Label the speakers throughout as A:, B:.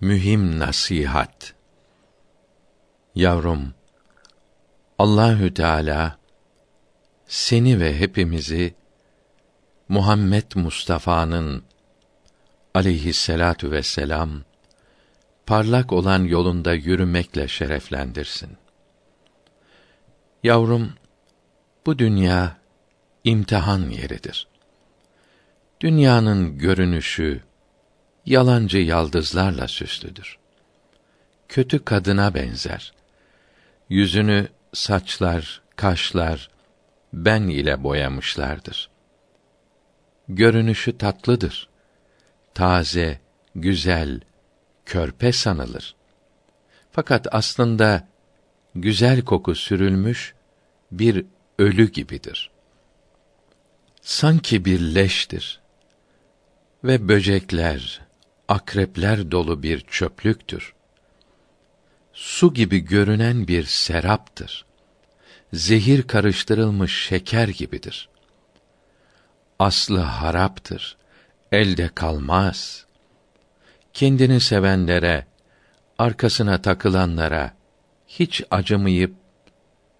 A: Mühim nasihat. Yavrum, Allahü Teala seni ve hepimizi Muhammed Mustafa'nın aleyhisselatu vesselam parlak olan yolunda yürümekle şereflendirsin. Yavrum, bu dünya imtihan yeridir. Dünyanın görünüşü yalancı yaldızlarla süslüdür. Kötü kadına benzer. Yüzünü saçlar, kaşlar, ben ile boyamışlardır. Görünüşü tatlıdır. Taze, güzel, körpe sanılır. Fakat aslında güzel koku sürülmüş bir ölü gibidir. Sanki bir leştir ve böcekler, akrepler dolu bir çöplüktür. Su gibi görünen bir seraptır. Zehir karıştırılmış şeker gibidir. Aslı haraptır. Elde kalmaz. Kendini sevenlere, arkasına takılanlara hiç acımayıp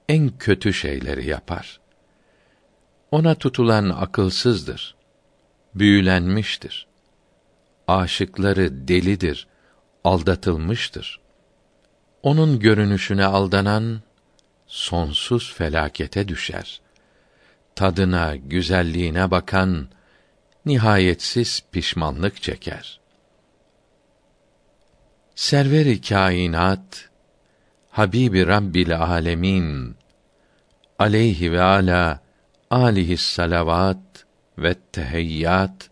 A: en kötü şeyleri yapar. Ona tutulan akılsızdır. Büyülenmiştir aşıkları delidir, aldatılmıştır. Onun görünüşüne aldanan sonsuz felakete düşer. Tadına, güzelliğine bakan nihayetsiz pişmanlık çeker. Server-i kainat Habibi Rabbil Alemin aleyhi ve ala alihi salavat ve tehiyyat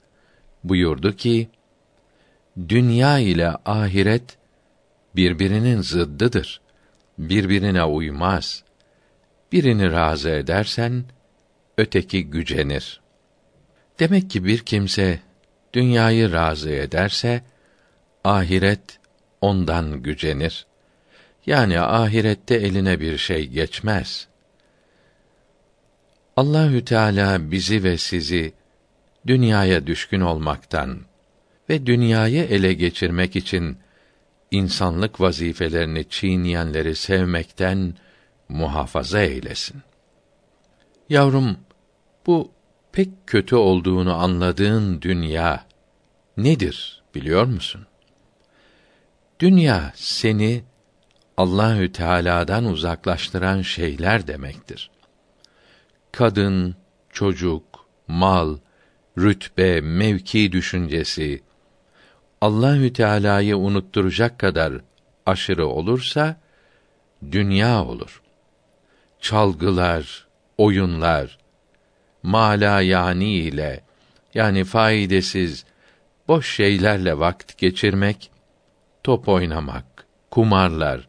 A: buyurdu ki dünya ile ahiret birbirinin zıddıdır. Birbirine uymaz. Birini razı edersen öteki gücenir. Demek ki bir kimse dünyayı razı ederse ahiret ondan gücenir. Yani ahirette eline bir şey geçmez. Allahü Teala bizi ve sizi dünyaya düşkün olmaktan ve dünyayı ele geçirmek için insanlık vazifelerini çiğneyenleri sevmekten muhafaza eylesin. Yavrum, bu pek kötü olduğunu anladığın dünya nedir biliyor musun? Dünya seni Allahü Teala'dan uzaklaştıran şeyler demektir. Kadın, çocuk, mal, rütbe, mevki düşüncesi, Allahü Teala'yı unutturacak kadar aşırı olursa dünya olur. Çalgılar, oyunlar, mala yani ile yani faydasız boş şeylerle vakit geçirmek, top oynamak, kumarlar,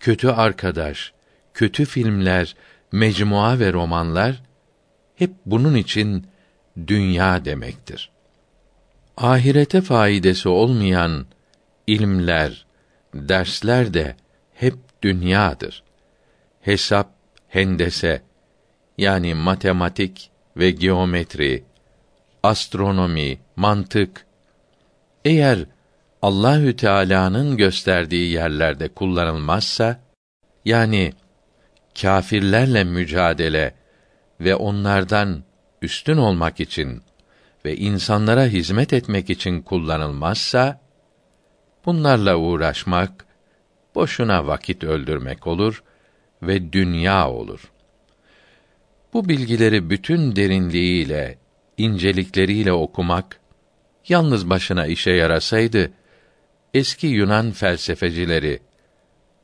A: kötü arkadaş, kötü filmler, mecmua ve romanlar hep bunun için dünya demektir ahirete faidesi olmayan ilmler, dersler de hep dünyadır. Hesap, hendese yani matematik ve geometri, astronomi, mantık eğer Allahü Teala'nın gösterdiği yerlerde kullanılmazsa yani kâfirlerle mücadele ve onlardan üstün olmak için ve insanlara hizmet etmek için kullanılmazsa bunlarla uğraşmak boşuna vakit öldürmek olur ve dünya olur. Bu bilgileri bütün derinliğiyle, incelikleriyle okumak yalnız başına işe yarasaydı eski Yunan felsefecileri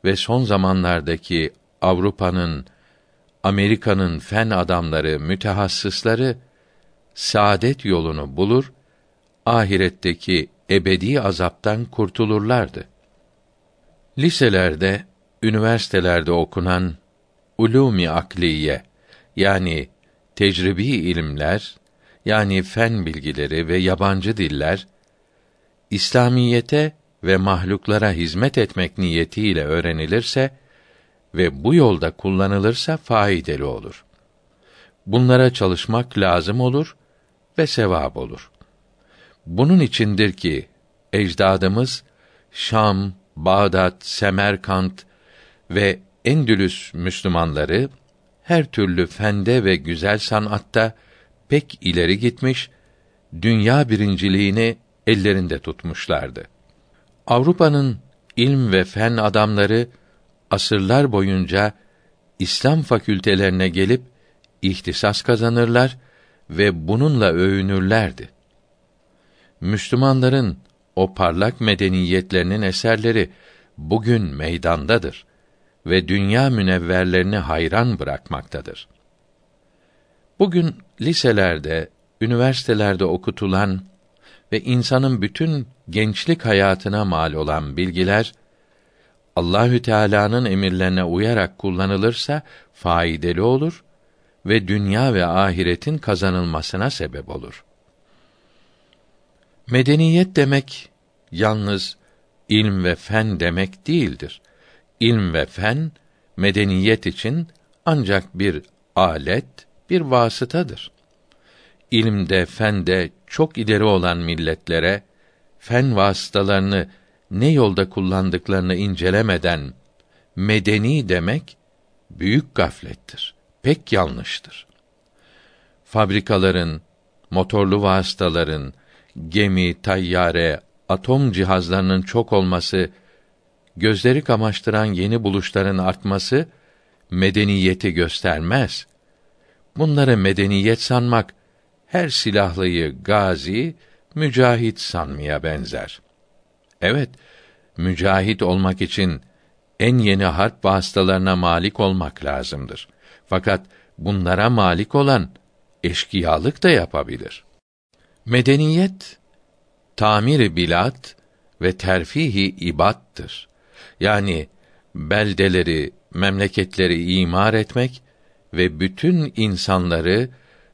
A: ve son zamanlardaki Avrupa'nın, Amerika'nın fen adamları, mütehassısları saadet yolunu bulur, ahiretteki ebedi azaptan kurtulurlardı. Liselerde, üniversitelerde okunan ulûmi akliye yani tecrübi ilimler yani fen bilgileri ve yabancı diller İslamiyete ve mahluklara hizmet etmek niyetiyle öğrenilirse ve bu yolda kullanılırsa faydalı olur. Bunlara çalışmak lazım olur ve sevap olur. Bunun içindir ki ecdadımız Şam, Bağdat, Semerkant ve Endülüs Müslümanları her türlü fende ve güzel sanatta pek ileri gitmiş, dünya birinciliğini ellerinde tutmuşlardı. Avrupa'nın ilm ve fen adamları asırlar boyunca İslam fakültelerine gelip ihtisas kazanırlar ve bununla övünürlerdi. Müslümanların o parlak medeniyetlerinin eserleri bugün meydandadır ve dünya münevverlerini hayran bırakmaktadır. Bugün liselerde, üniversitelerde okutulan ve insanın bütün gençlik hayatına mal olan bilgiler Allahü Teala'nın emirlerine uyarak kullanılırsa faydalı olur ve dünya ve ahiretin kazanılmasına sebep olur. Medeniyet demek yalnız ilm ve fen demek değildir. İlm ve fen medeniyet için ancak bir alet, bir vasıtadır. İlimde, fende çok ileri olan milletlere fen vasıtalarını ne yolda kullandıklarını incelemeden medeni demek büyük gaflettir. Pek yanlıştır. Fabrikaların, motorlu vasıtaların, gemi, tayyare, atom cihazlarının çok olması, gözleri kamaştıran yeni buluşların artması medeniyeti göstermez. Bunları medeniyet sanmak her silahlıyı gazi, mücahit sanmaya benzer. Evet, mücahit olmak için en yeni harp vasıtalarına malik olmak lazımdır. Fakat bunlara malik olan eşkıyalık da yapabilir. Medeniyet tamir bilat ve terfihi ibattır. Yani beldeleri, memleketleri imar etmek ve bütün insanları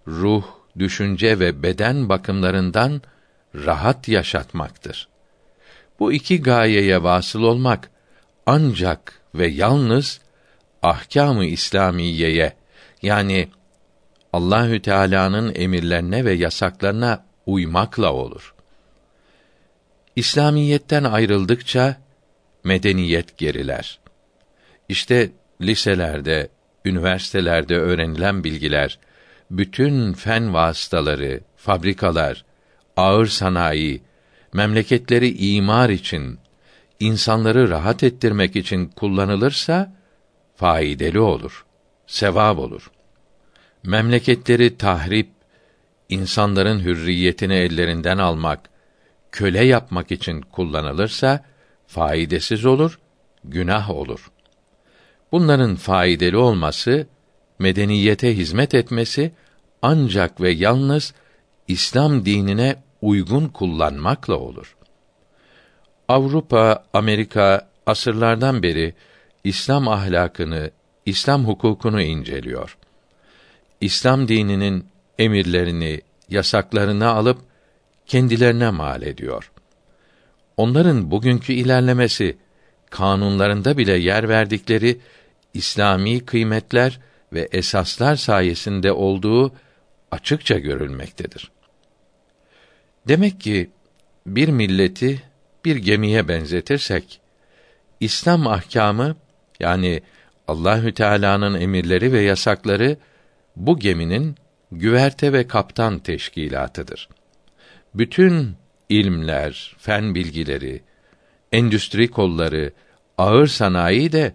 A: ruh, düşünce ve beden bakımlarından rahat yaşatmaktır. Bu iki gayeye vasıl olmak ancak ve yalnız ahkâm-ı İslamiyeye yani Allahü Teala'nın emirlerine ve yasaklarına uymakla olur. İslamiyetten ayrıldıkça medeniyet geriler. İşte liselerde, üniversitelerde öğrenilen bilgiler, bütün fen vasıtaları, fabrikalar, ağır sanayi, memleketleri imar için, insanları rahat ettirmek için kullanılırsa faydalı olur, sevap olur. Memleketleri tahrip, insanların hürriyetini ellerinden almak, köle yapmak için kullanılırsa faydasız olur, günah olur. Bunların faydalı olması, medeniyete hizmet etmesi ancak ve yalnız İslam dinine uygun kullanmakla olur. Avrupa, Amerika asırlardan beri İslam ahlakını, İslam hukukunu inceliyor. İslam dininin emirlerini, yasaklarını alıp kendilerine mal ediyor. Onların bugünkü ilerlemesi kanunlarında bile yer verdikleri İslami kıymetler ve esaslar sayesinde olduğu açıkça görülmektedir. Demek ki bir milleti bir gemiye benzetirsek İslam ahkamı yani Allahü Teala'nın emirleri ve yasakları bu geminin güverte ve kaptan teşkilatıdır. Bütün ilmler, fen bilgileri, endüstri kolları, ağır sanayi de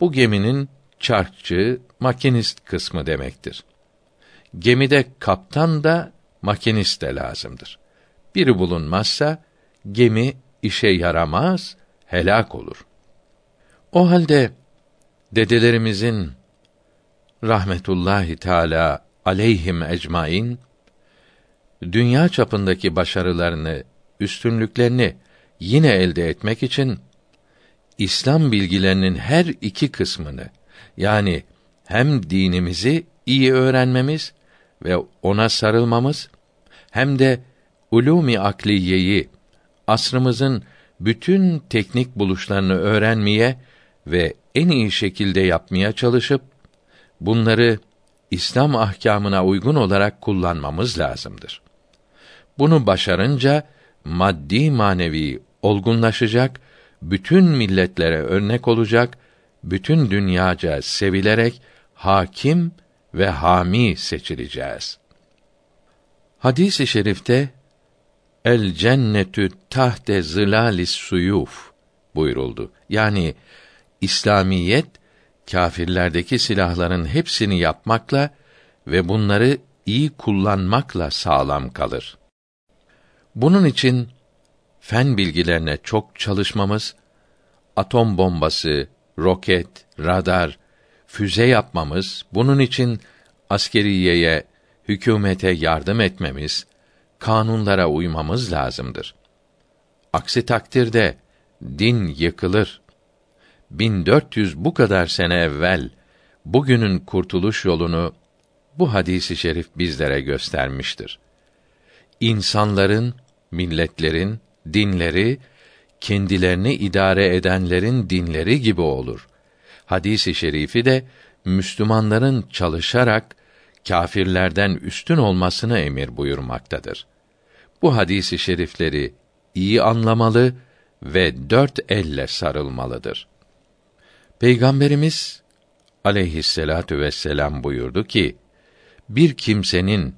A: bu geminin çarkçı, makinist kısmı demektir. Gemide kaptan da makinist de lazımdır. Biri bulunmazsa gemi işe yaramaz, helak olur. O halde dedelerimizin rahmetullahi teala aleyhim ecmaîn dünya çapındaki başarılarını, üstünlüklerini yine elde etmek için İslam bilgilerinin her iki kısmını yani hem dinimizi iyi öğrenmemiz ve ona sarılmamız hem de ulûmi akliyeyi asrımızın bütün teknik buluşlarını öğrenmeye ve en iyi şekilde yapmaya çalışıp bunları İslam ahkamına uygun olarak kullanmamız lazımdır. Bunu başarınca maddi manevi olgunlaşacak bütün milletlere örnek olacak, bütün dünyaca sevilerek hakim ve hami seçileceğiz. Hadis-i şerifte el cennetü tahte zılalis suyuf buyuruldu. Yani İslamiyet kâfirlerdeki silahların hepsini yapmakla ve bunları iyi kullanmakla sağlam kalır. Bunun için fen bilgilerine çok çalışmamız, atom bombası, roket, radar, füze yapmamız, bunun için askeriyeye, hükümete yardım etmemiz, kanunlara uymamız lazımdır. Aksi takdirde din yıkılır. 1400 bu kadar sene evvel bugünün kurtuluş yolunu bu hadisi şerif bizlere göstermiştir. İnsanların, milletlerin dinleri kendilerini idare edenlerin dinleri gibi olur. Hadisi şerifi de Müslümanların çalışarak kâfirlerden üstün olmasını emir buyurmaktadır. Bu hadisi şerifleri iyi anlamalı ve dört elle sarılmalıdır. Peygamberimiz aleyhisselatu vesselam buyurdu ki, bir kimsenin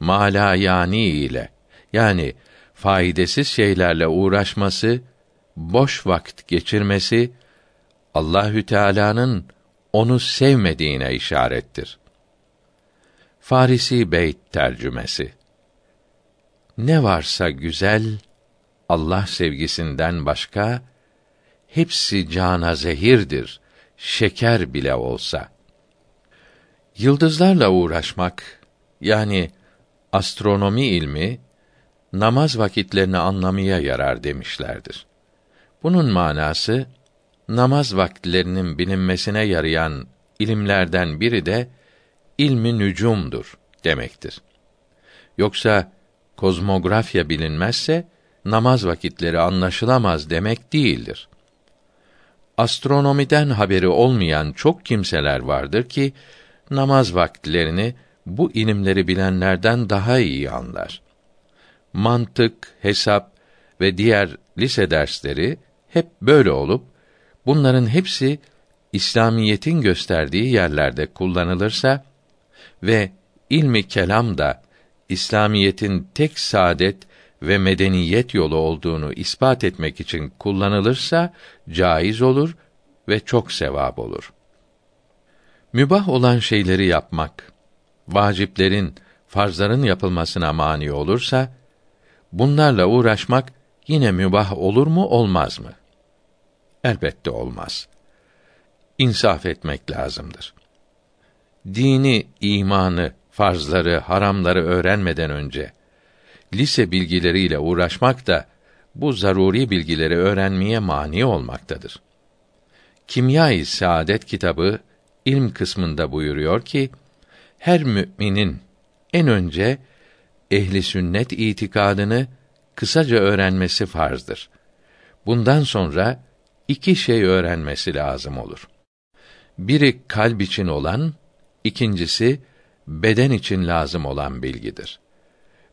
A: malayani ile yani faydasız şeylerle uğraşması, boş vakit geçirmesi Allahü Teala'nın onu sevmediğine işarettir. Farisi Beyt tercümesi Ne varsa güzel Allah sevgisinden başka hepsi cana zehirdir, şeker bile olsa. Yıldızlarla uğraşmak yani astronomi ilmi namaz vakitlerini anlamaya yarar demişlerdir. Bunun manası namaz vakitlerinin bilinmesine yarayan ilimlerden biri de ilmi nücumdur demektir. Yoksa kozmografya bilinmezse namaz vakitleri anlaşılamaz demek değildir. Astronomiden haberi olmayan çok kimseler vardır ki namaz vakitlerini bu ilimleri bilenlerden daha iyi anlar. Mantık, hesap ve diğer lise dersleri hep böyle olup bunların hepsi İslamiyetin gösterdiği yerlerde kullanılırsa ve ilmi kelam da İslamiyetin tek saadet ve medeniyet yolu olduğunu ispat etmek için kullanılırsa caiz olur ve çok sevap olur. Mübah olan şeyleri yapmak, vaciplerin, farzların yapılmasına mani olursa, bunlarla uğraşmak yine mübah olur mu, olmaz mı? Elbette olmaz. İnsaf etmek lazımdır. Dini, imanı, farzları, haramları öğrenmeden önce lise bilgileriyle uğraşmak da bu zaruri bilgileri öğrenmeye mani olmaktadır. Kimya-i Saadet kitabı ilm kısmında buyuruyor ki her müminin en önce ehli sünnet itikadını kısaca öğrenmesi farzdır. Bundan sonra iki şey öğrenmesi lazım olur. Biri kalp için olan, ikincisi beden için lazım olan bilgidir.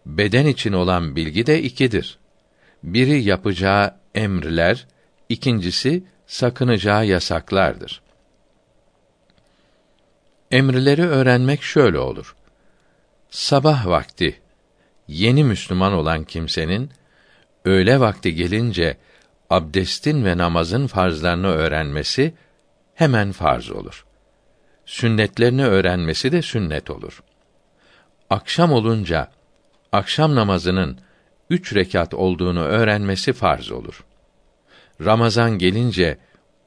A: Beden için olan bilgi de ikidir. Biri yapacağı emrler, ikincisi sakınacağı yasaklardır. Emrleri öğrenmek şöyle olur. Sabah vakti yeni Müslüman olan kimsenin öğle vakti gelince abdestin ve namazın farzlarını öğrenmesi hemen farz olur. Sünnetlerini öğrenmesi de sünnet olur. Akşam olunca akşam namazının üç rekat olduğunu öğrenmesi farz olur. Ramazan gelince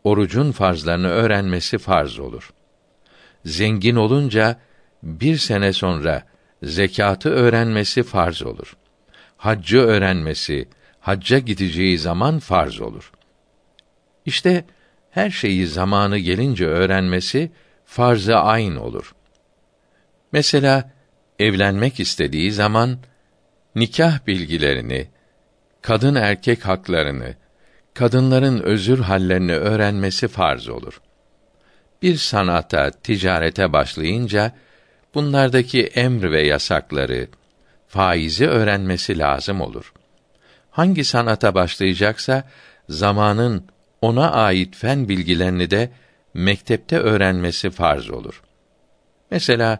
A: orucun farzlarını öğrenmesi farz olur. Zengin olunca bir sene sonra zekatı öğrenmesi farz olur. Haccı öğrenmesi, hacca gideceği zaman farz olur. İşte her şeyi zamanı gelince öğrenmesi farz-ı ayn olur. Mesela evlenmek istediği zaman nikah bilgilerini, kadın erkek haklarını, kadınların özür hallerini öğrenmesi farz olur. Bir sanata, ticarete başlayınca bunlardaki emr ve yasakları, faizi öğrenmesi lazım olur. Hangi sanata başlayacaksa zamanın ona ait fen bilgilerini de mektepte öğrenmesi farz olur. Mesela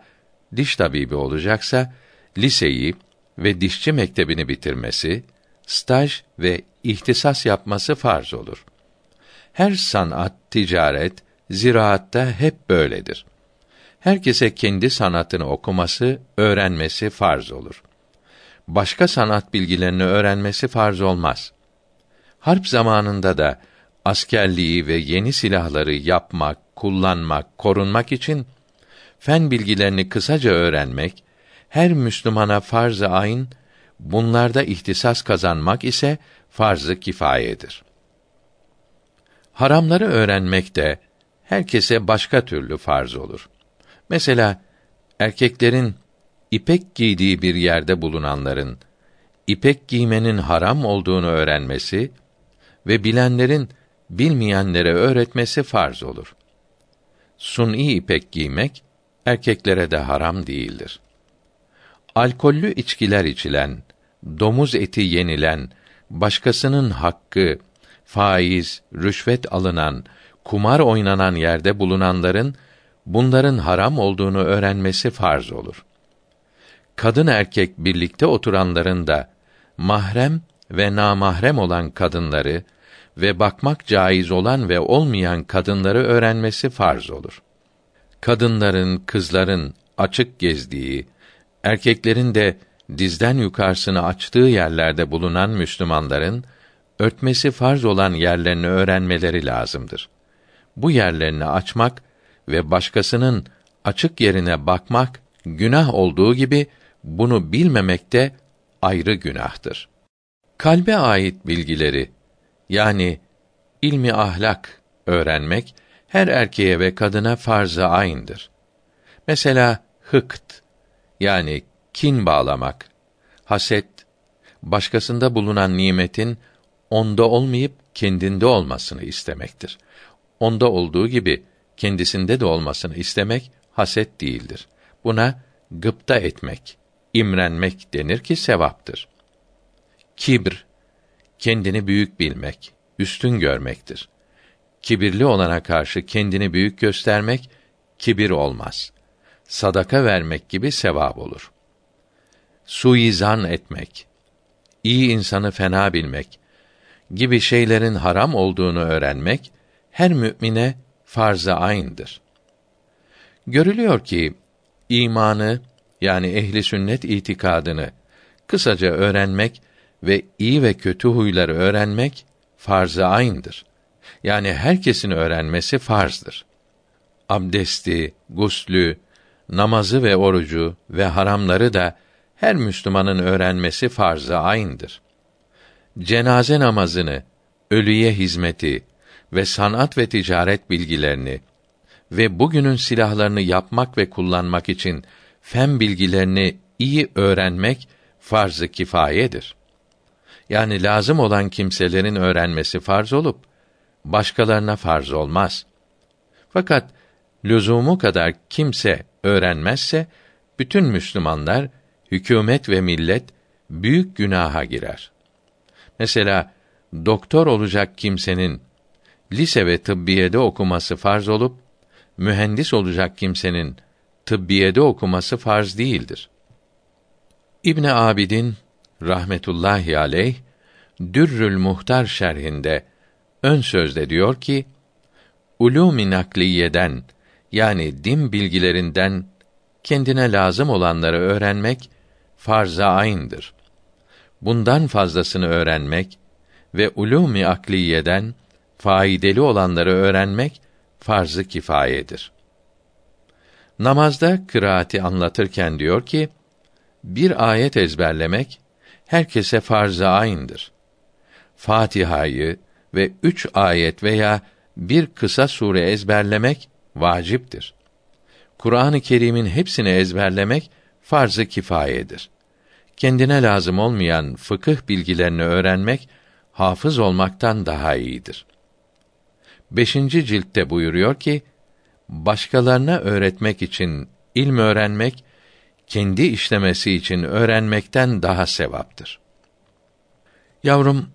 A: diş tabibi olacaksa liseyi ve dişçi mektebini bitirmesi, staj ve ihtisas yapması farz olur. Her sanat, ticaret, ziraatta hep böyledir. Herkese kendi sanatını okuması, öğrenmesi farz olur. Başka sanat bilgilerini öğrenmesi farz olmaz. Harp zamanında da askerliği ve yeni silahları yapmak, kullanmak, korunmak için fen bilgilerini kısaca öğrenmek her Müslümana farz-ı ayn, bunlarda ihtisas kazanmak ise farz-ı kifayedir. Haramları öğrenmek de herkese başka türlü farz olur. Mesela erkeklerin ipek giydiği bir yerde bulunanların ipek giymenin haram olduğunu öğrenmesi ve bilenlerin bilmeyenlere öğretmesi farz olur. Suni ipek giymek erkeklere de haram değildir. Alkollü içkiler içilen, domuz eti yenilen, başkasının hakkı, faiz, rüşvet alınan, kumar oynanan yerde bulunanların bunların haram olduğunu öğrenmesi farz olur. Kadın erkek birlikte oturanların da mahrem ve namahrem olan kadınları ve bakmak caiz olan ve olmayan kadınları öğrenmesi farz olur. Kadınların, kızların açık gezdiği, erkeklerin de dizden yukarısını açtığı yerlerde bulunan Müslümanların örtmesi farz olan yerlerini öğrenmeleri lazımdır. Bu yerlerini açmak ve başkasının açık yerine bakmak günah olduğu gibi bunu bilmemek de ayrı günahtır. Kalbe ait bilgileri yani ilmi ahlak öğrenmek her erkeğe ve kadına farz-ı ayn'dır. Mesela hıkt yani kin bağlamak, haset, başkasında bulunan nimetin onda olmayıp kendinde olmasını istemektir. Onda olduğu gibi kendisinde de olmasını istemek haset değildir. Buna gıpta etmek, imrenmek denir ki sevaptır. Kibr, kendini büyük bilmek, üstün görmektir. Kibirli olana karşı kendini büyük göstermek kibir olmaz. Sadaka vermek gibi sevap olur. Suizan etmek, iyi insanı fena bilmek gibi şeylerin haram olduğunu öğrenmek her mümine farz-ı ayn'dır. Görülüyor ki imanı yani ehli sünnet itikadını kısaca öğrenmek ve iyi ve kötü huyları öğrenmek farz-ı ayn'dır. Yani herkesin öğrenmesi farzdır. Abdesti, guslü, namazı ve orucu ve haramları da her Müslümanın öğrenmesi farz-ı ayn'dır. Cenaze namazını, ölüye hizmeti ve sanat ve ticaret bilgilerini ve bugünün silahlarını yapmak ve kullanmak için fen bilgilerini iyi öğrenmek farz-ı kifayedir. Yani lazım olan kimselerin öğrenmesi farz olup başkalarına farz olmaz. Fakat lüzumu kadar kimse öğrenmezse bütün Müslümanlar, hükümet ve millet büyük günaha girer. Mesela doktor olacak kimsenin lise ve tıbbiyede okuması farz olup mühendis olacak kimsenin tıbbiyede okuması farz değildir. İbn Abidin rahmetullahi aleyh Dürrül Muhtar şerhinde ön sözde diyor ki ulûm-i nakliyeden yani din bilgilerinden kendine lazım olanları öğrenmek farz-ı ayn'dır. Bundan fazlasını öğrenmek ve ulûm-i akliyeden faydalı olanları öğrenmek farz-ı kifayedir. Namazda kıraati anlatırken diyor ki, bir ayet ezberlemek herkese farz-ı ayn'dır. Fatiha'yı ve üç ayet veya bir kısa sure ezberlemek vaciptir. Kur'an-ı Kerim'in hepsini ezberlemek farz-ı kifayedir. Kendine lazım olmayan fıkıh bilgilerini öğrenmek hafız olmaktan daha iyidir. Beşinci ciltte buyuruyor ki, başkalarına öğretmek için ilm öğrenmek, kendi işlemesi için öğrenmekten daha sevaptır. Yavrum,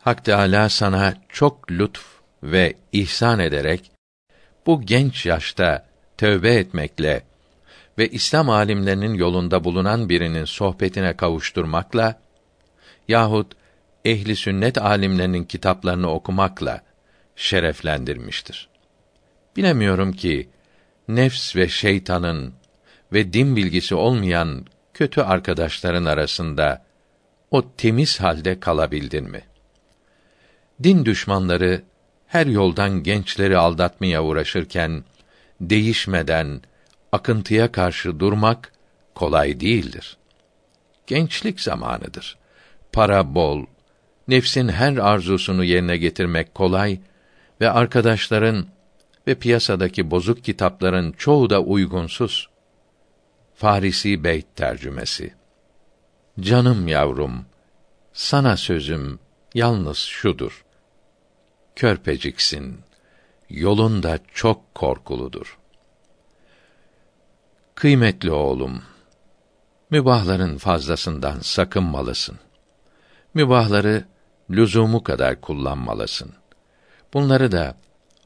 A: Hak Teâlâ sana çok lütf ve ihsan ederek bu genç yaşta tövbe etmekle ve İslam alimlerinin yolunda bulunan birinin sohbetine kavuşturmakla yahut ehli sünnet alimlerinin kitaplarını okumakla şereflendirmiştir. Bilemiyorum ki nefs ve şeytanın ve din bilgisi olmayan kötü arkadaşların arasında o temiz halde kalabildin mi? Din düşmanları her yoldan gençleri aldatmaya uğraşırken değişmeden akıntıya karşı durmak kolay değildir. Gençlik zamanıdır. Para bol, nefsin her arzusunu yerine getirmek kolay ve arkadaşların ve piyasadaki bozuk kitapların çoğu da uygunsuz. Farisi Beyt tercümesi. Canım yavrum, sana sözüm yalnız şudur. Körpeciksin, yolun da çok korkuludur. Kıymetli oğlum, mübahların fazlasından sakınmalısın. Mübahları lüzumu kadar kullanmalısın. Bunları da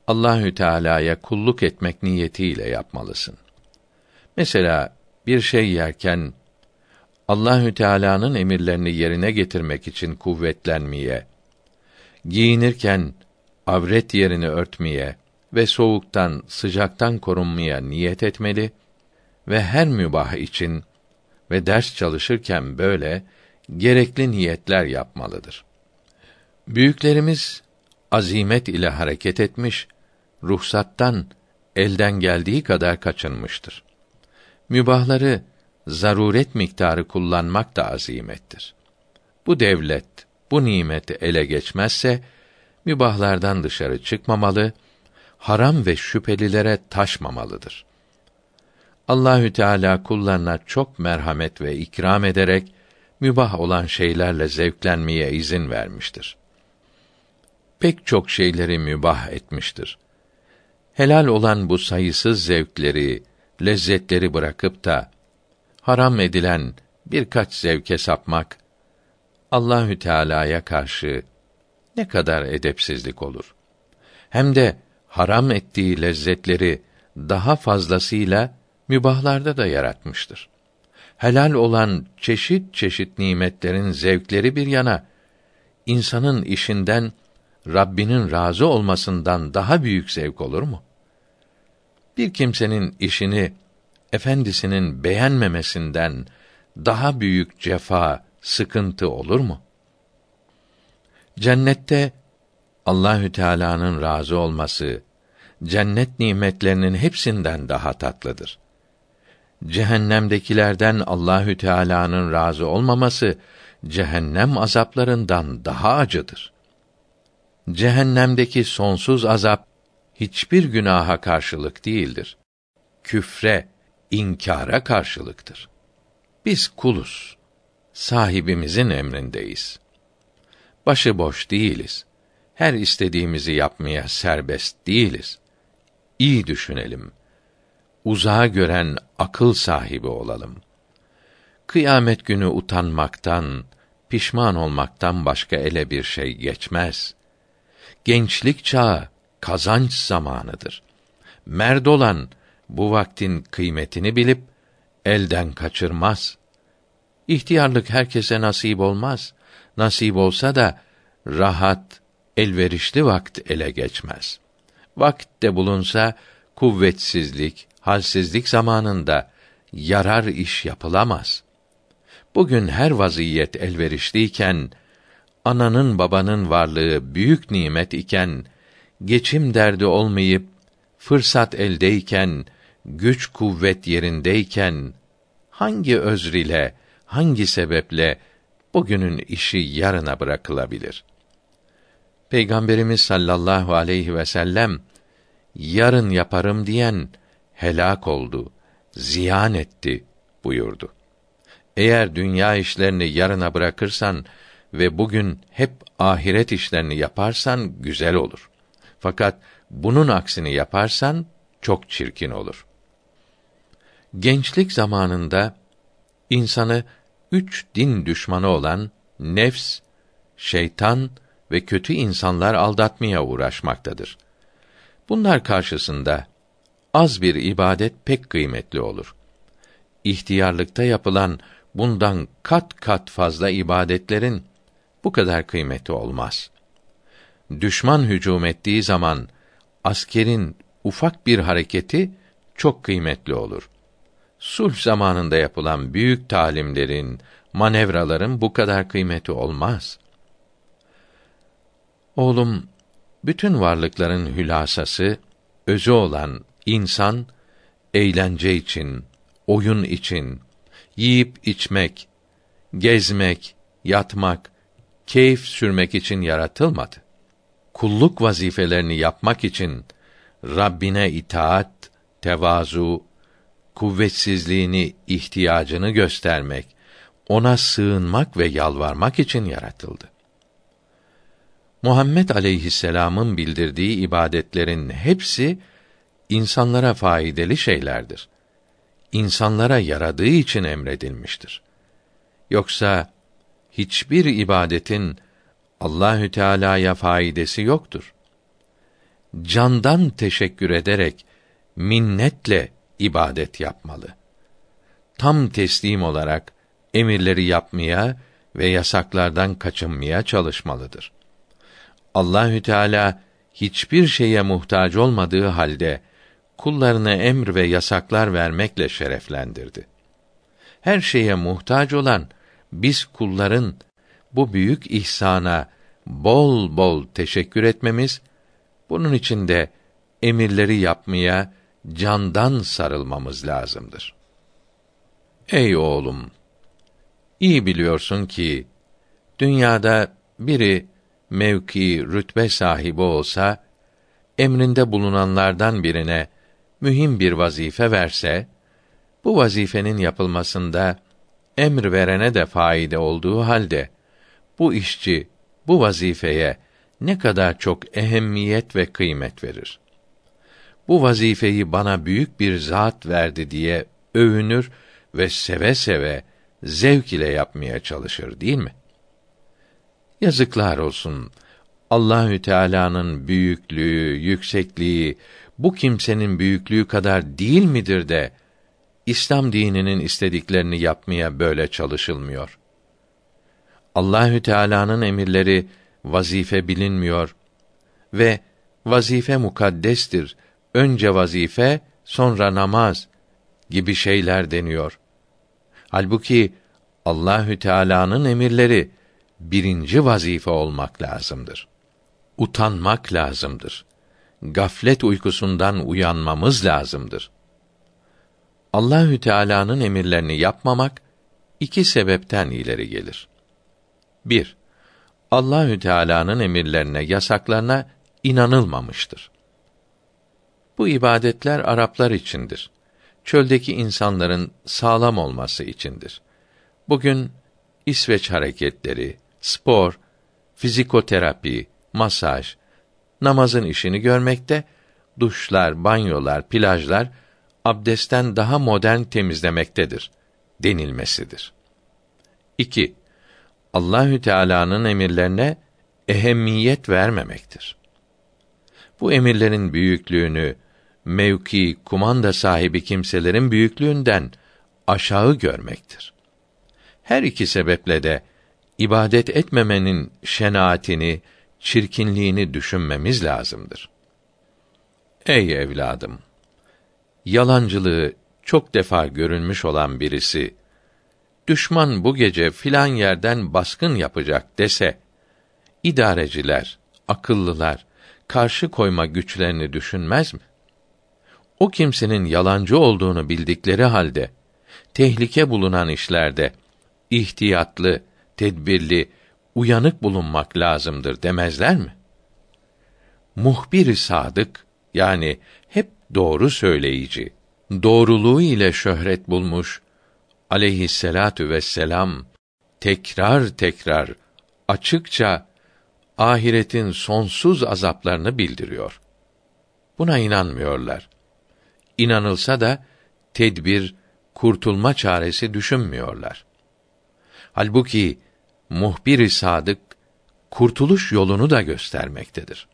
A: Allahü Teala'ya kulluk etmek niyetiyle yapmalısın. Mesela bir şey yerken Allahü Teala'nın emirlerini yerine getirmek için kuvvetlenmeye, giyinirken avret yerini örtmeye ve soğuktan, sıcaktan korunmaya niyet etmeli ve her mübah için ve ders çalışırken böyle gerekli niyetler yapmalıdır. Büyüklerimiz azimet ile hareket etmiş, ruhsattan elden geldiği kadar kaçınmıştır. Mübahları zaruret miktarı kullanmak da azimettir. Bu devlet bu nimeti ele geçmezse mübahlardan dışarı çıkmamalı, haram ve şüphelilere taşmamalıdır. Allahü Teala kullarına çok merhamet ve ikram ederek mübah olan şeylerle zevklenmeye izin vermiştir. Pek çok şeyleri mübah etmiştir. Helal olan bu sayısız zevkleri, lezzetleri bırakıp da haram edilen birkaç zevke sapmak Allahü Teala'ya karşı ne kadar edepsizlik olur. Hem de haram ettiği lezzetleri daha fazlasıyla mübahlarda da yaratmıştır. Helal olan çeşit çeşit nimetlerin zevkleri bir yana, insanın işinden Rabbinin razı olmasından daha büyük zevk olur mu? Bir kimsenin işini efendisinin beğenmemesinden daha büyük cefa, sıkıntı olur mu? Cennette Allahü Teala'nın razı olması cennet nimetlerinin hepsinden daha tatlıdır. Cehennemdekilerden Allahü Teala'nın razı olmaması cehennem azaplarından daha acıdır. Cehennemdeki sonsuz azap hiçbir günaha karşılık değildir. Küfre, inkara karşılıktır. Biz kuluz. Sahibimizin emrindeyiz. Başı boş değiliz. Her istediğimizi yapmaya serbest değiliz. İyi düşünelim. Uzağa gören akıl sahibi olalım. Kıyamet günü utanmaktan, pişman olmaktan başka ele bir şey geçmez. Gençlik çağı kazanç zamanıdır. Merd olan bu vaktin kıymetini bilip elden kaçırmaz. İhtiyarlık herkese nasip olmaz. Nasip olsa da rahat, elverişli vakt ele geçmez. Vakitte bulunsa kuvvetsizlik, halsizlik zamanında yarar iş yapılamaz. Bugün her vaziyet elverişliyken ananın babanın varlığı büyük nimet iken geçim derdi olmayıp fırsat eldeyken güç kuvvet yerindeyken hangi özr ile hangi sebeple bugünün işi yarına bırakılabilir? Peygamberimiz sallallahu aleyhi ve sellem yarın yaparım diyen helak oldu, ziyan etti buyurdu. Eğer dünya işlerini yarına bırakırsan ve bugün hep ahiret işlerini yaparsan güzel olur. Fakat bunun aksini yaparsan çok çirkin olur. Gençlik zamanında insanı üç din düşmanı olan nefs, şeytan ve kötü insanlar aldatmaya uğraşmaktadır. Bunlar karşısında az bir ibadet pek kıymetli olur. İhtiyarlıkta yapılan bundan kat kat fazla ibadetlerin bu kadar kıymeti olmaz. Düşman hücum ettiği zaman askerin ufak bir hareketi çok kıymetli olur. Sulh zamanında yapılan büyük talimlerin, manevraların bu kadar kıymeti olmaz. Oğlum, bütün varlıkların hülasası, özü olan insan, eğlence için, oyun için, yiyip içmek, gezmek, yatmak, keyif sürmek için yaratılmadı. Kulluk vazifelerini yapmak için Rabbine itaat, tevazu, kuvvetsizliğini, ihtiyacını göstermek, ona sığınmak ve yalvarmak için yaratıldı. Muhammed aleyhisselam'ın bildirdiği ibadetlerin hepsi insanlara faydalı şeylerdir. İnsanlara yaradığı için emredilmiştir. Yoksa hiçbir ibadetin Allahü Teala'ya faydası yoktur. Candan teşekkür ederek minnetle ibadet yapmalı. Tam teslim olarak emirleri yapmaya ve yasaklardan kaçınmaya çalışmalıdır. Allahü Teala hiçbir şeye muhtaç olmadığı halde kullarına emr ve yasaklar vermekle şereflendirdi. Her şeye muhtaç olan biz kulların bu büyük ihsana bol bol teşekkür etmemiz, bunun için de emirleri yapmaya candan sarılmamız lazımdır. Ey oğlum, iyi biliyorsun ki dünyada biri mevki, rütbe sahibi olsa emrinde bulunanlardan birine mühim bir vazife verse bu vazifenin yapılmasında emr verene de faide olduğu halde bu işçi bu vazifeye ne kadar çok ehemmiyet ve kıymet verir. Bu vazifeyi bana büyük bir zat verdi diye övünür ve seve seve zevk ile yapmaya çalışır değil mi? Yazıklar olsun. Allahü Teala'nın büyüklüğü, yüksekliği bu kimsenin büyüklüğü kadar değil midir de İslam dininin istediklerini yapmaya böyle çalışılmıyor. Allahü Teala'nın emirleri vazife bilinmiyor ve vazife mukaddestir. Önce vazife, sonra namaz gibi şeyler deniyor. Halbuki Allahü Teala'nın emirleri birinci vazife olmak lazımdır. Utanmak lazımdır. Gaflet uykusundan uyanmamız lazımdır. Allahü Teala'nın emirlerini yapmamak iki sebepten ileri gelir. 1. Allahü Teala'nın emirlerine, yasaklarına inanılmamıştır. Bu ibadetler Araplar içindir. Çöldeki insanların sağlam olması içindir. Bugün İsveç hareketleri, spor, fizikoterapi, masaj, namazın işini görmekte, duşlar, banyolar, plajlar abdestten daha modern temizlemektedir denilmesidir. 2. Allahü Teala'nın emirlerine ehemmiyet vermemektir. Bu emirlerin büyüklüğünü mevki, kumanda sahibi kimselerin büyüklüğünden aşağı görmektir. Her iki sebeple de ibadet etmemenin şenaatini, çirkinliğini düşünmemiz lazımdır. Ey evladım! Yalancılığı çok defa görülmüş olan birisi düşman bu gece filan yerden baskın yapacak dese, idareciler, akıllılar, karşı koyma güçlerini düşünmez mi? O kimsenin yalancı olduğunu bildikleri halde, tehlike bulunan işlerde, ihtiyatlı, tedbirli, uyanık bulunmak lazımdır demezler mi? Muhbir sadık, yani hep doğru söyleyici, doğruluğu ile şöhret bulmuş, aleyhisselatu vesselam tekrar tekrar açıkça ahiretin sonsuz azaplarını bildiriyor. Buna inanmıyorlar. İnanılsa da tedbir, kurtulma çaresi düşünmüyorlar. Halbuki muhbir sadık kurtuluş yolunu da göstermektedir.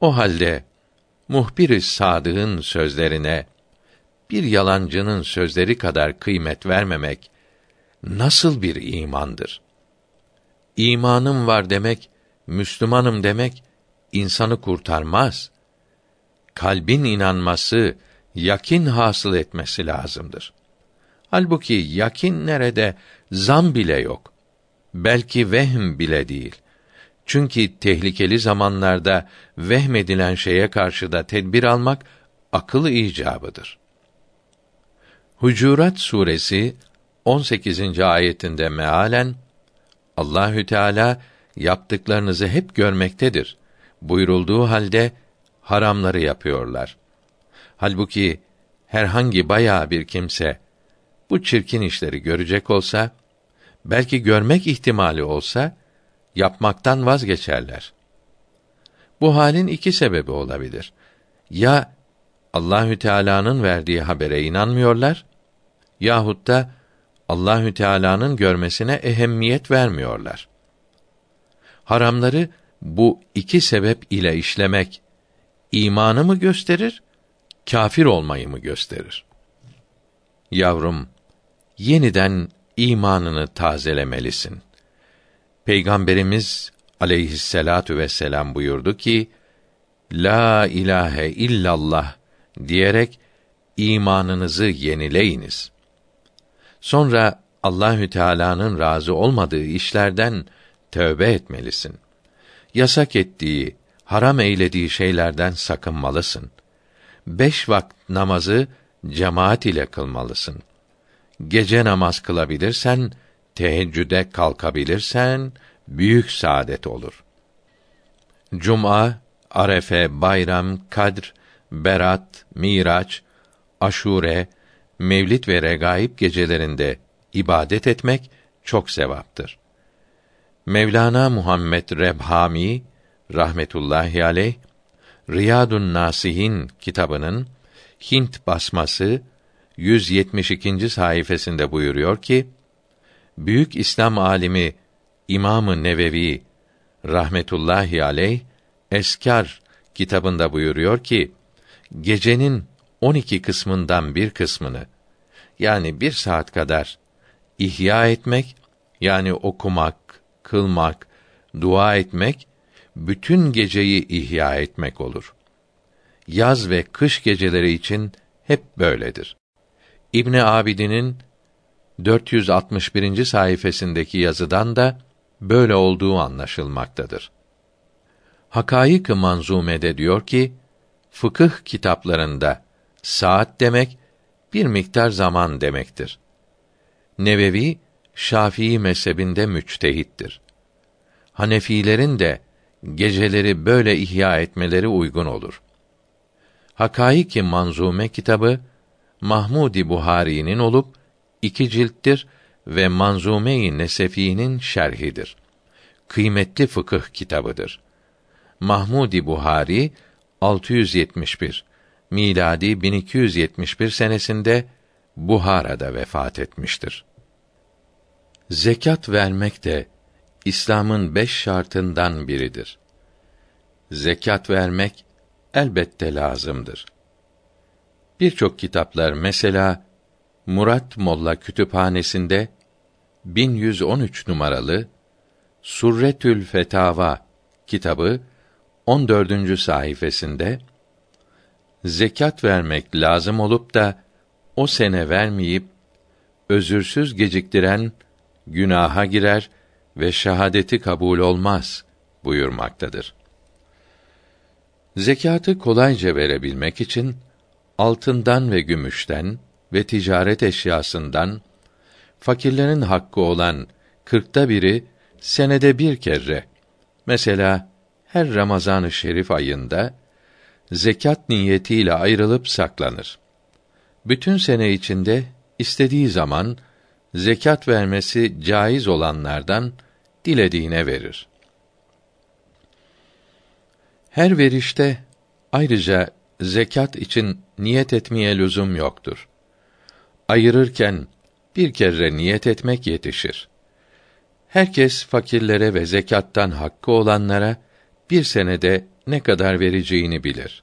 A: O halde muhbir-i sadık'ın sözlerine bir yalancının sözleri kadar kıymet vermemek nasıl bir imandır? İmanım var demek, Müslümanım demek insanı kurtarmaz. Kalbin inanması, yakin hasıl etmesi lazımdır. Halbuki yakin nerede? Zan bile yok. Belki vehm bile değil. Çünkü tehlikeli zamanlarda vehmedilen şeye karşı da tedbir almak akıl icabıdır. Hucurat suresi 18. ayetinde mealen Allahü Teala yaptıklarınızı hep görmektedir. Buyurulduğu halde haramları yapıyorlar. Halbuki herhangi bayağı bir kimse bu çirkin işleri görecek olsa, belki görmek ihtimali olsa, yapmaktan vazgeçerler. Bu halin iki sebebi olabilir. Ya Allahü Teala'nın verdiği habere inanmıyorlar yahut da Allahü Teala'nın görmesine ehemmiyet vermiyorlar. Haramları bu iki sebep ile işlemek imanı mı gösterir, kafir olmayı mı gösterir? Yavrum, yeniden imanını tazelemelisin. Peygamberimiz aleyhisselatu vesselam buyurdu ki: La ilahe illallah diyerek imanınızı yenileyiniz. Sonra Allahü Teala'nın razı olmadığı işlerden tövbe etmelisin. Yasak ettiği, haram eylediği şeylerden sakınmalısın. Beş vakit namazı cemaat ile kılmalısın. Gece namaz kılabilirsen, teheccüde kalkabilirsen, büyük saadet olur. Cuma, Arefe, Bayram, Kadr, Berat, Miraç, Aşure, Mevlid ve Regaib gecelerinde ibadet etmek çok sevaptır. Mevlana Muhammed Rebhami rahmetullahi aleyh Riyadun Nasihin kitabının Hint basması 172. sayfasında buyuruyor ki büyük İslam alimi İmamı Nevevi rahmetullahi aleyh Eskar kitabında buyuruyor ki gecenin 12 kısmından bir kısmını yani bir saat kadar ihya etmek yani okumak, kılmak, dua etmek bütün geceyi ihya etmek olur. Yaz ve kış geceleri için hep böyledir. İbn Abidin'in 461. sayfasındaki yazıdan da böyle olduğu anlaşılmaktadır. Hakaik-ı Manzume'de diyor ki, fıkıh kitaplarında saat demek bir miktar zaman demektir. Nevevi Şafii mezhebinde müçtehittir. Hanefilerin de geceleri böyle ihya etmeleri uygun olur. Hakaiki Manzume kitabı Mahmudi Buhari'nin olup iki cilttir ve Manzume-i Nesefi'nin şerhidir. Kıymetli fıkıh kitabıdır. Mahmudi Buhari 671 miladi 1271 senesinde Buhara'da vefat etmiştir. Zekat vermek de İslam'ın beş şartından biridir. Zekat vermek elbette lazımdır. Birçok kitaplar mesela Murat Molla Kütüphanesi'nde 1113 numaralı Surretül Fetava kitabı 14. sayfasında zekat vermek lazım olup da o sene vermeyip özürsüz geciktiren günaha girer ve şahadeti kabul olmaz buyurmaktadır. Zekatı kolayca verebilmek için altından ve gümüşten ve ticaret eşyasından fakirlerin hakkı olan kırkta biri senede bir kere mesela her Ramazan-ı Şerif ayında zekat niyetiyle ayrılıp saklanır. Bütün sene içinde istediği zaman zekat vermesi caiz olanlardan dilediğine verir. Her verişte ayrıca zekat için niyet etmeye lüzum yoktur. Ayırırken bir kere niyet etmek yetişir. Herkes fakirlere ve zekattan hakkı olanlara bir senede ne kadar vereceğini bilir.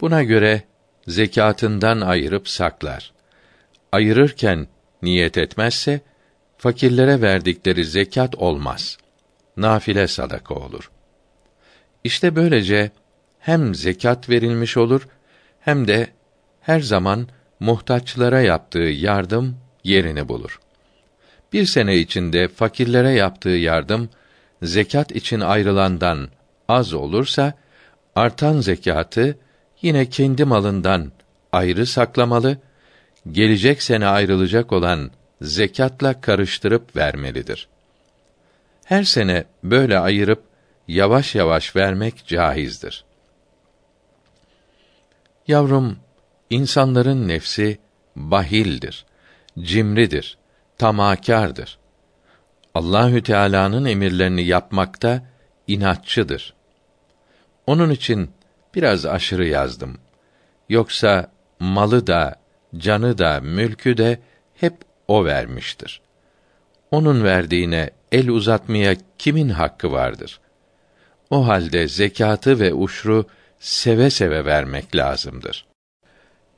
A: Buna göre zekatından ayırıp saklar. Ayırırken niyet etmezse fakirlere verdikleri zekat olmaz. Nafile sadaka olur. İşte böylece hem zekat verilmiş olur hem de her zaman muhtaçlara yaptığı yardım yerini bulur. Bir sene içinde fakirlere yaptığı yardım zekat için ayrılandan az olursa artan zekatı yine kendi malından ayrı saklamalı, gelecek sene ayrılacak olan zekatla karıştırıp vermelidir. Her sene böyle ayırıp yavaş yavaş vermek caizdir. Yavrum, insanların nefsi bahildir, cimridir, tamakârdır. Allahü Teala'nın emirlerini yapmakta inatçıdır. Onun için biraz aşırı yazdım. Yoksa malı da, canı da, mülkü de hep o vermiştir. Onun verdiğine el uzatmaya kimin hakkı vardır? O halde zekatı ve uşru seve seve vermek lazımdır.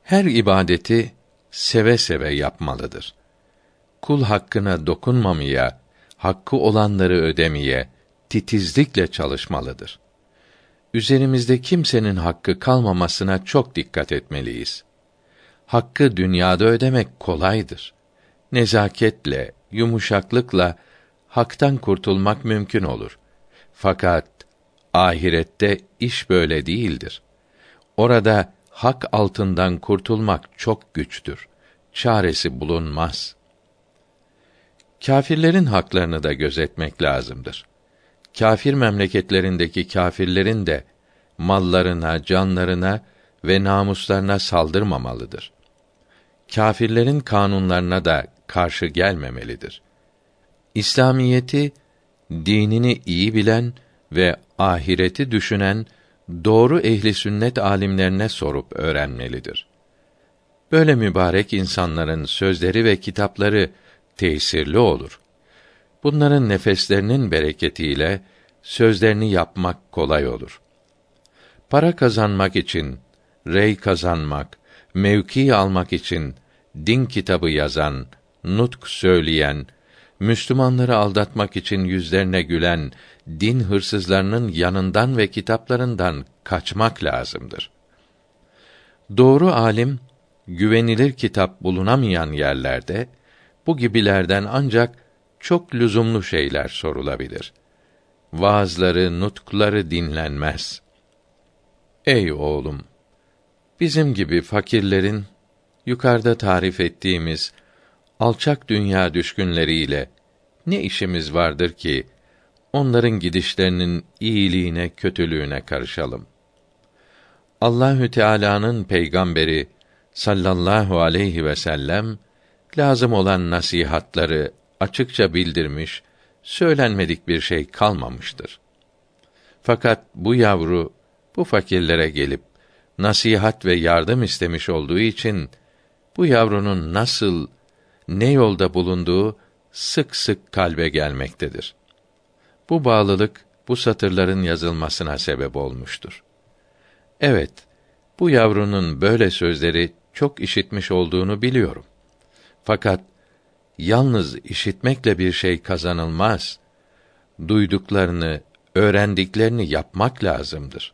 A: Her ibadeti seve seve yapmalıdır. Kul hakkına dokunmamaya, hakkı olanları ödemeye titizlikle çalışmalıdır. Üzerimizde kimsenin hakkı kalmamasına çok dikkat etmeliyiz. Hakkı dünyada ödemek kolaydır. Nezaketle, yumuşaklıkla haktan kurtulmak mümkün olur. Fakat ahirette iş böyle değildir. Orada hak altından kurtulmak çok güçtür. Çaresi bulunmaz. Kâfirlerin haklarını da gözetmek lazımdır. Kâfir memleketlerindeki kâfirlerin de mallarına, canlarına ve namuslarına saldırmamalıdır. Kâfirlerin kanunlarına da karşı gelmemelidir. İslamiyeti dinini iyi bilen ve ahireti düşünen doğru ehli sünnet alimlerine sorup öğrenmelidir. Böyle mübarek insanların sözleri ve kitapları tesirli olur. Bunların nefeslerinin bereketiyle sözlerini yapmak kolay olur. Para kazanmak için, rey kazanmak, mevki almak için din kitabı yazan, nutk söyleyen, Müslümanları aldatmak için yüzlerine gülen din hırsızlarının yanından ve kitaplarından kaçmak lazımdır. Doğru alim güvenilir kitap bulunamayan yerlerde bu gibilerden ancak çok lüzumlu şeyler sorulabilir. Vaazları, nutkları dinlenmez. Ey oğlum, bizim gibi fakirlerin yukarıda tarif ettiğimiz alçak dünya düşkünleriyle ne işimiz vardır ki onların gidişlerinin iyiliğine, kötülüğüne karışalım. Allahü Teala'nın peygamberi sallallahu aleyhi ve sellem lazım olan nasihatları açıkça bildirmiş, söylenmedik bir şey kalmamıştır. Fakat bu yavru bu fakirlere gelip nasihat ve yardım istemiş olduğu için bu yavrunun nasıl ne yolda bulunduğu sık sık kalbe gelmektedir. Bu bağlılık bu satırların yazılmasına sebep olmuştur. Evet, bu yavrunun böyle sözleri çok işitmiş olduğunu biliyorum. Fakat yalnız işitmekle bir şey kazanılmaz. Duyduklarını, öğrendiklerini yapmak lazımdır.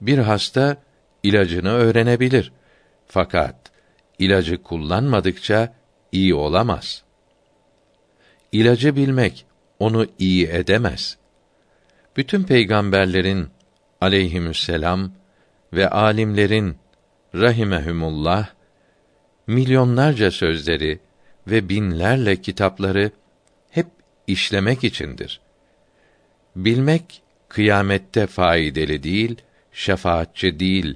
A: Bir hasta ilacını öğrenebilir. Fakat ilacı kullanmadıkça iyi olamaz. İlacı bilmek onu iyi edemez. Bütün peygamberlerin aleyhisselam ve alimlerin rahimehumullah milyonlarca sözleri ve binlerle kitapları hep işlemek içindir. Bilmek kıyamette faydalı değil, şefaatçi değil,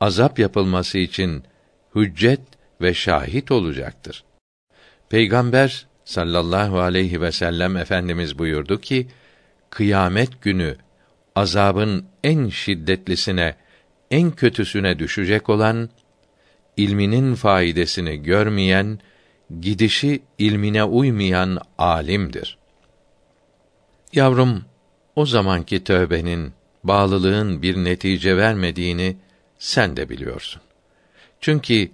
A: azap yapılması için hüccet ve şahit olacaktır. Peygamber sallallahu aleyhi ve sellem efendimiz buyurdu ki kıyamet günü azabın en şiddetlisine, en kötüsüne düşecek olan ilminin faydasını görmeyen, gidişi ilmine uymayan alimdir. Yavrum, o zamanki tövbenin, bağlılığın bir netice vermediğini sen de biliyorsun. Çünkü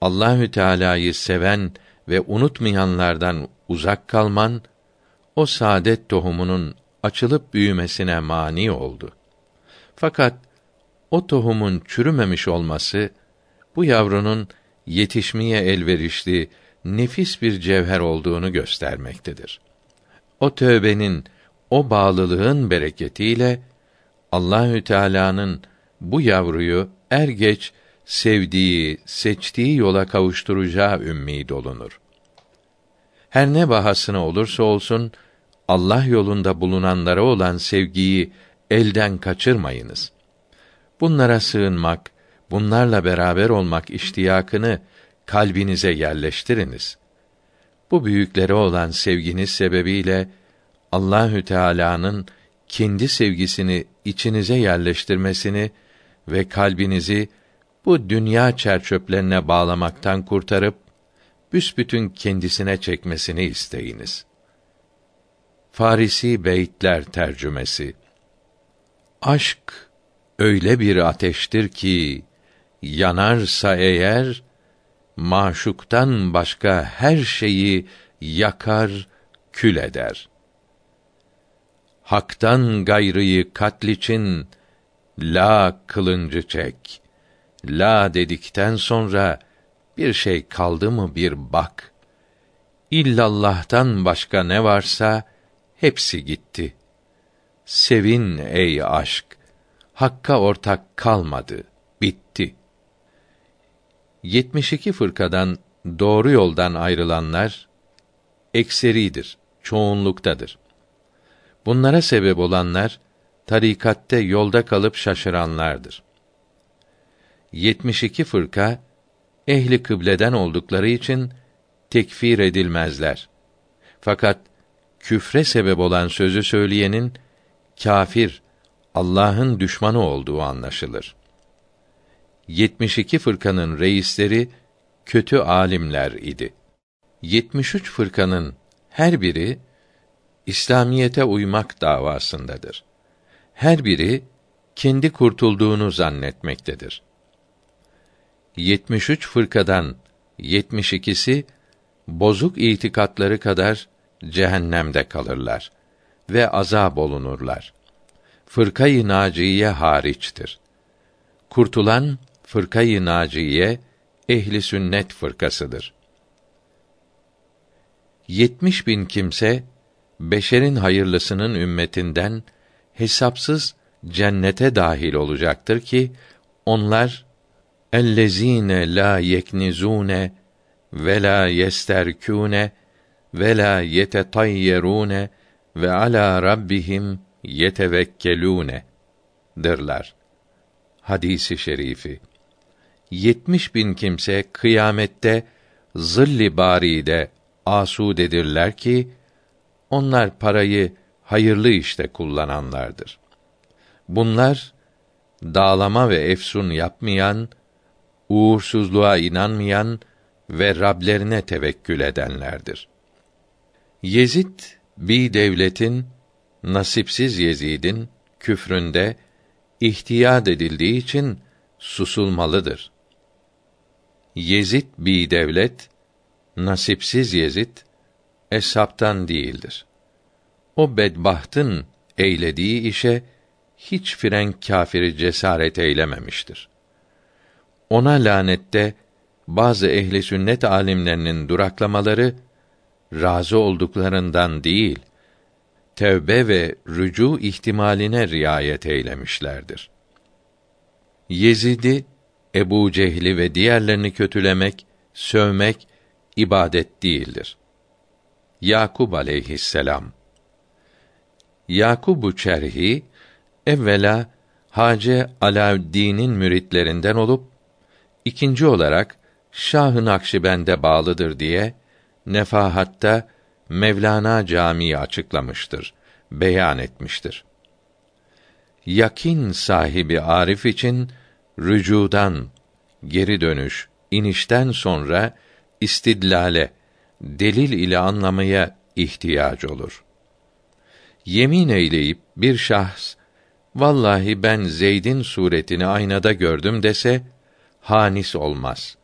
A: Allahü Teala'yı seven ve unutmayanlardan uzak kalman o saadet tohumunun açılıp büyümesine mani oldu. Fakat o tohumun çürümemiş olması bu yavrunun yetişmeye elverişli nefis bir cevher olduğunu göstermektedir. O tövbenin, o bağlılığın bereketiyle Allahü Teala'nın bu yavruyu er geç sevdiği, seçtiği yola kavuşturacağı ümmid olunur. Her ne bahasına olursa olsun Allah yolunda bulunanlara olan sevgiyi elden kaçırmayınız. Bunlara sığınmak, bunlarla beraber olmak iştiyakını kalbinize yerleştiriniz. Bu büyüklere olan sevginiz sebebiyle Allahü Teala'nın kendi sevgisini içinize yerleştirmesini ve kalbinizi bu dünya çerçöplerine bağlamaktan kurtarıp büsbütün kendisine çekmesini isteyiniz. Farisi Beytler tercümesi Aşk öyle bir ateştir ki yanarsa eğer maşuktan başka her şeyi yakar, kül eder. Hak'tan gayrıyı katliçin la kılıncı çek. La dedikten sonra bir şey kaldı mı bir bak. İllallah'tan başka ne varsa hepsi gitti. Sevin ey aşk. Hakka ortak kalmadı, bitti. 72 fırkadan doğru yoldan ayrılanlar ekseridir, çoğunluktadır. Bunlara sebep olanlar tarikatte yolda kalıp şaşıranlardır. 72 fırka ehli kıbleden oldukları için tekfir edilmezler. Fakat küfre sebep olan sözü söyleyenin kafir, Allah'ın düşmanı olduğu anlaşılır. 72 fırkanın reisleri kötü alimler idi. 73 fırkanın her biri İslamiyete uymak davasındadır. Her biri kendi kurtulduğunu zannetmektedir. 73 fırkadan 72'si bozuk itikatları kadar cehennemde kalırlar ve azab olunurlar. Fırkayı naciye hariçtir. Kurtulan fırkayı naciye ehli sünnet fırkasıdır. 70 bin kimse beşerin hayırlısının ümmetinden hesapsız cennete dahil olacaktır ki onlar ellezine la yeknizune ve la yesterkune ve la yetetayyerune ve ala rabbihim yetevekkelune dırlar. Hadisi şerifi. 70 bin kimse kıyamette zilli baride asudedirler ki onlar parayı hayırlı işte kullananlardır. Bunlar dağlama ve efsun yapmayan, uğursuzluğa inanmayan ve Rablerine tevekkül edenlerdir. Yezid bir devletin nasipsiz Yezid'in küfründe ihtiyat edildiği için susulmalıdır. Yezid bir devlet nasipsiz Yezid eshaptan değildir. O bedbahtın eylediği işe hiç fren kâfiri cesaret eylememiştir. Ona lanette bazı ehli sünnet alimlerinin duraklamaları razı olduklarından değil, tevbe ve rücu ihtimaline riayet eylemişlerdir. Yezid'i, Ebu Cehli ve diğerlerini kötülemek, sövmek ibadet değildir. Yakub aleyhisselam Yakubu Çerhi evvela Hace Alaüddin'in müritlerinden olup ikinci olarak Şah-ı bağlıdır diye Nefahat'ta Mevlana Camii açıklamıştır, beyan etmiştir. Yakin sahibi Arif için rücudan, geri dönüş, inişten sonra istidlale, delil ile anlamaya ihtiyaç olur. yemin eyleyip bir şahs vallahi ben Zeyd'in suretini aynada gördüm dese hanis olmaz.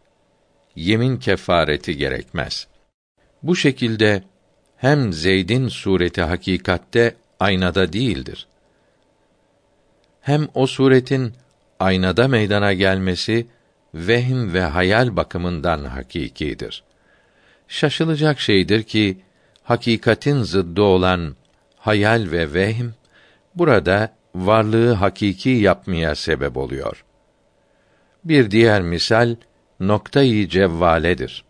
A: Yemin kefareti gerekmez. Bu şekilde hem Zeyd'in sureti hakikatte aynada değildir. Hem o suretin aynada meydana gelmesi vehim ve hayal bakımından hakikidir. Şaşılacak şeydir ki hakikatin zıddı olan hayal ve vehm burada varlığı hakiki yapmaya sebep oluyor. Bir diğer misal noktayı cevvaledir.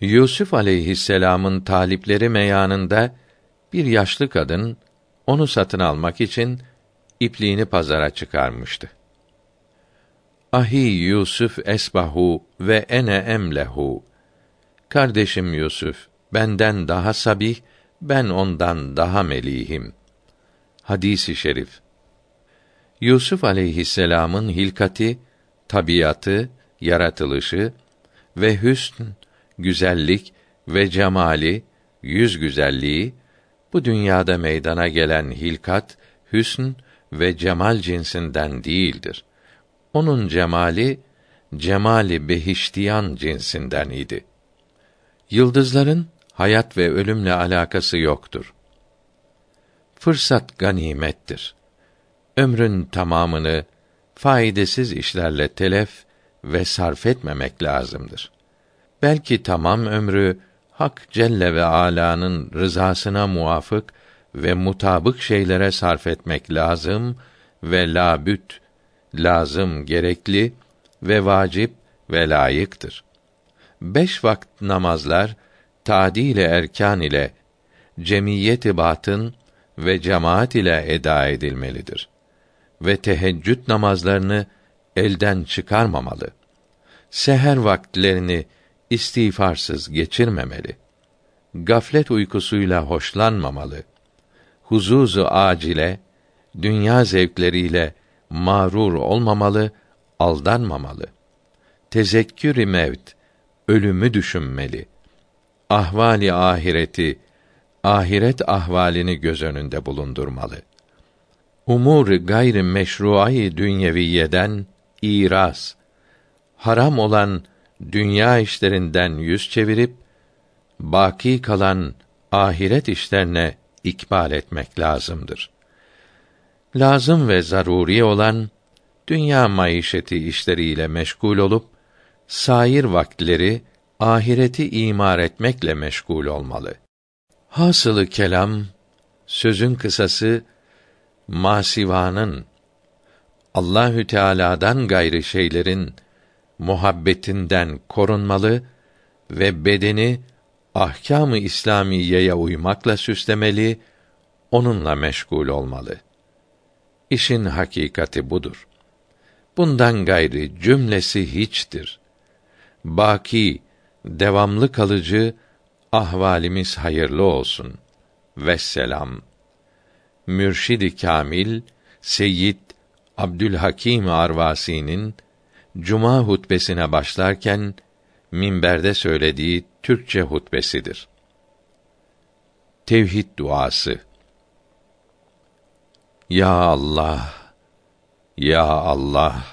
A: Yusuf aleyhisselamın talipleri meyanında bir yaşlı kadın onu satın almak için ipliğini pazara çıkarmıştı. Ahi Yusuf esbahu ve ene emlehu. Kardeşim Yusuf benden daha sabih, ben ondan daha melihim. Hadisi şerif. Yusuf aleyhisselam'ın hilkati, tabiatı, yaratılışı ve hüsn, güzellik ve cemali, yüz güzelliği bu dünyada meydana gelen hilkat, hüsn ve cemal cinsinden değildir. Onun cemali cemali behiştiyan cinsinden idi. Yıldızların hayat ve ölümle alakası yoktur. Fırsat ganimettir. Ömrün tamamını faydasız işlerle telef ve sarf etmemek lazımdır. Belki tamam ömrü Hak Celle ve Ala'nın rızasına muvafık ve mutabık şeylere sarf etmek lazım ve labüt, lazım, gerekli ve vacip ve layıktır. Beş vakit namazlar tadil erkan ile cemiyeti batın ve cemaat ile eda edilmelidir. Ve teheccüd namazlarını elden çıkarmamalı. Seher vakitlerini istiğfarsız geçirmemeli. Gaflet uykusuyla hoşlanmamalı. Huzuzu acile, dünya zevkleriyle mağrur olmamalı, aldanmamalı. Tezekkür-i mevt, ölümü düşünmeli. Ahvali ahireti, ahiret ahvalini göz önünde bulundurmalı. Umur gayri meşruayı dünyeviyeden iraz, haram olan dünya işlerinden yüz çevirip baki kalan ahiret işlerine ikbal etmek lazımdır. Lazım ve zaruri olan dünya maişeti işleriyle meşgul olup sair vakitleri ahireti imar etmekle meşgul olmalı. Hasılı kelam sözün kısası masivanın Allahü Teala'dan gayrı şeylerin muhabbetinden korunmalı ve bedeni ahkâm-ı İslamiyeye uymakla süslemeli, onunla meşgul olmalı. İşin hakikati budur. Bundan gayri cümlesi hiçtir. Baki, devamlı kalıcı ahvalimiz hayırlı olsun. Vesselam. Mürşidi Kamil Seyyid Abdülhakim Arvasi'nin cuma hutbesine başlarken minberde söylediği Türkçe hutbesidir. Tevhid duası. Ya Allah, ya Allah,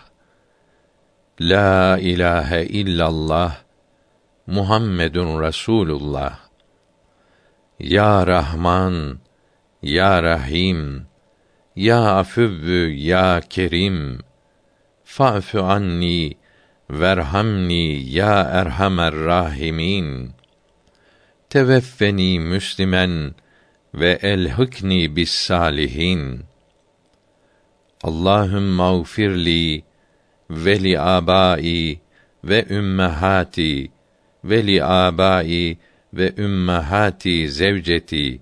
A: La ilahe illallah, Muhammedun Resulullah. Ya Rahman, Ya Rahim, Ya Afüvvü, Ya Kerim, fa'fu anni verhamni ya erhamer rahimin. Teveffeni müslimen ve elhikni bis salihin. Allahümme mağfirli ve li abai ve ümmehati ve li abai ve ümmehati zevceti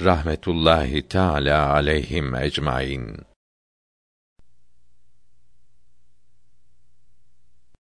A: rahmetullahi teala aleyhim ecmaîn.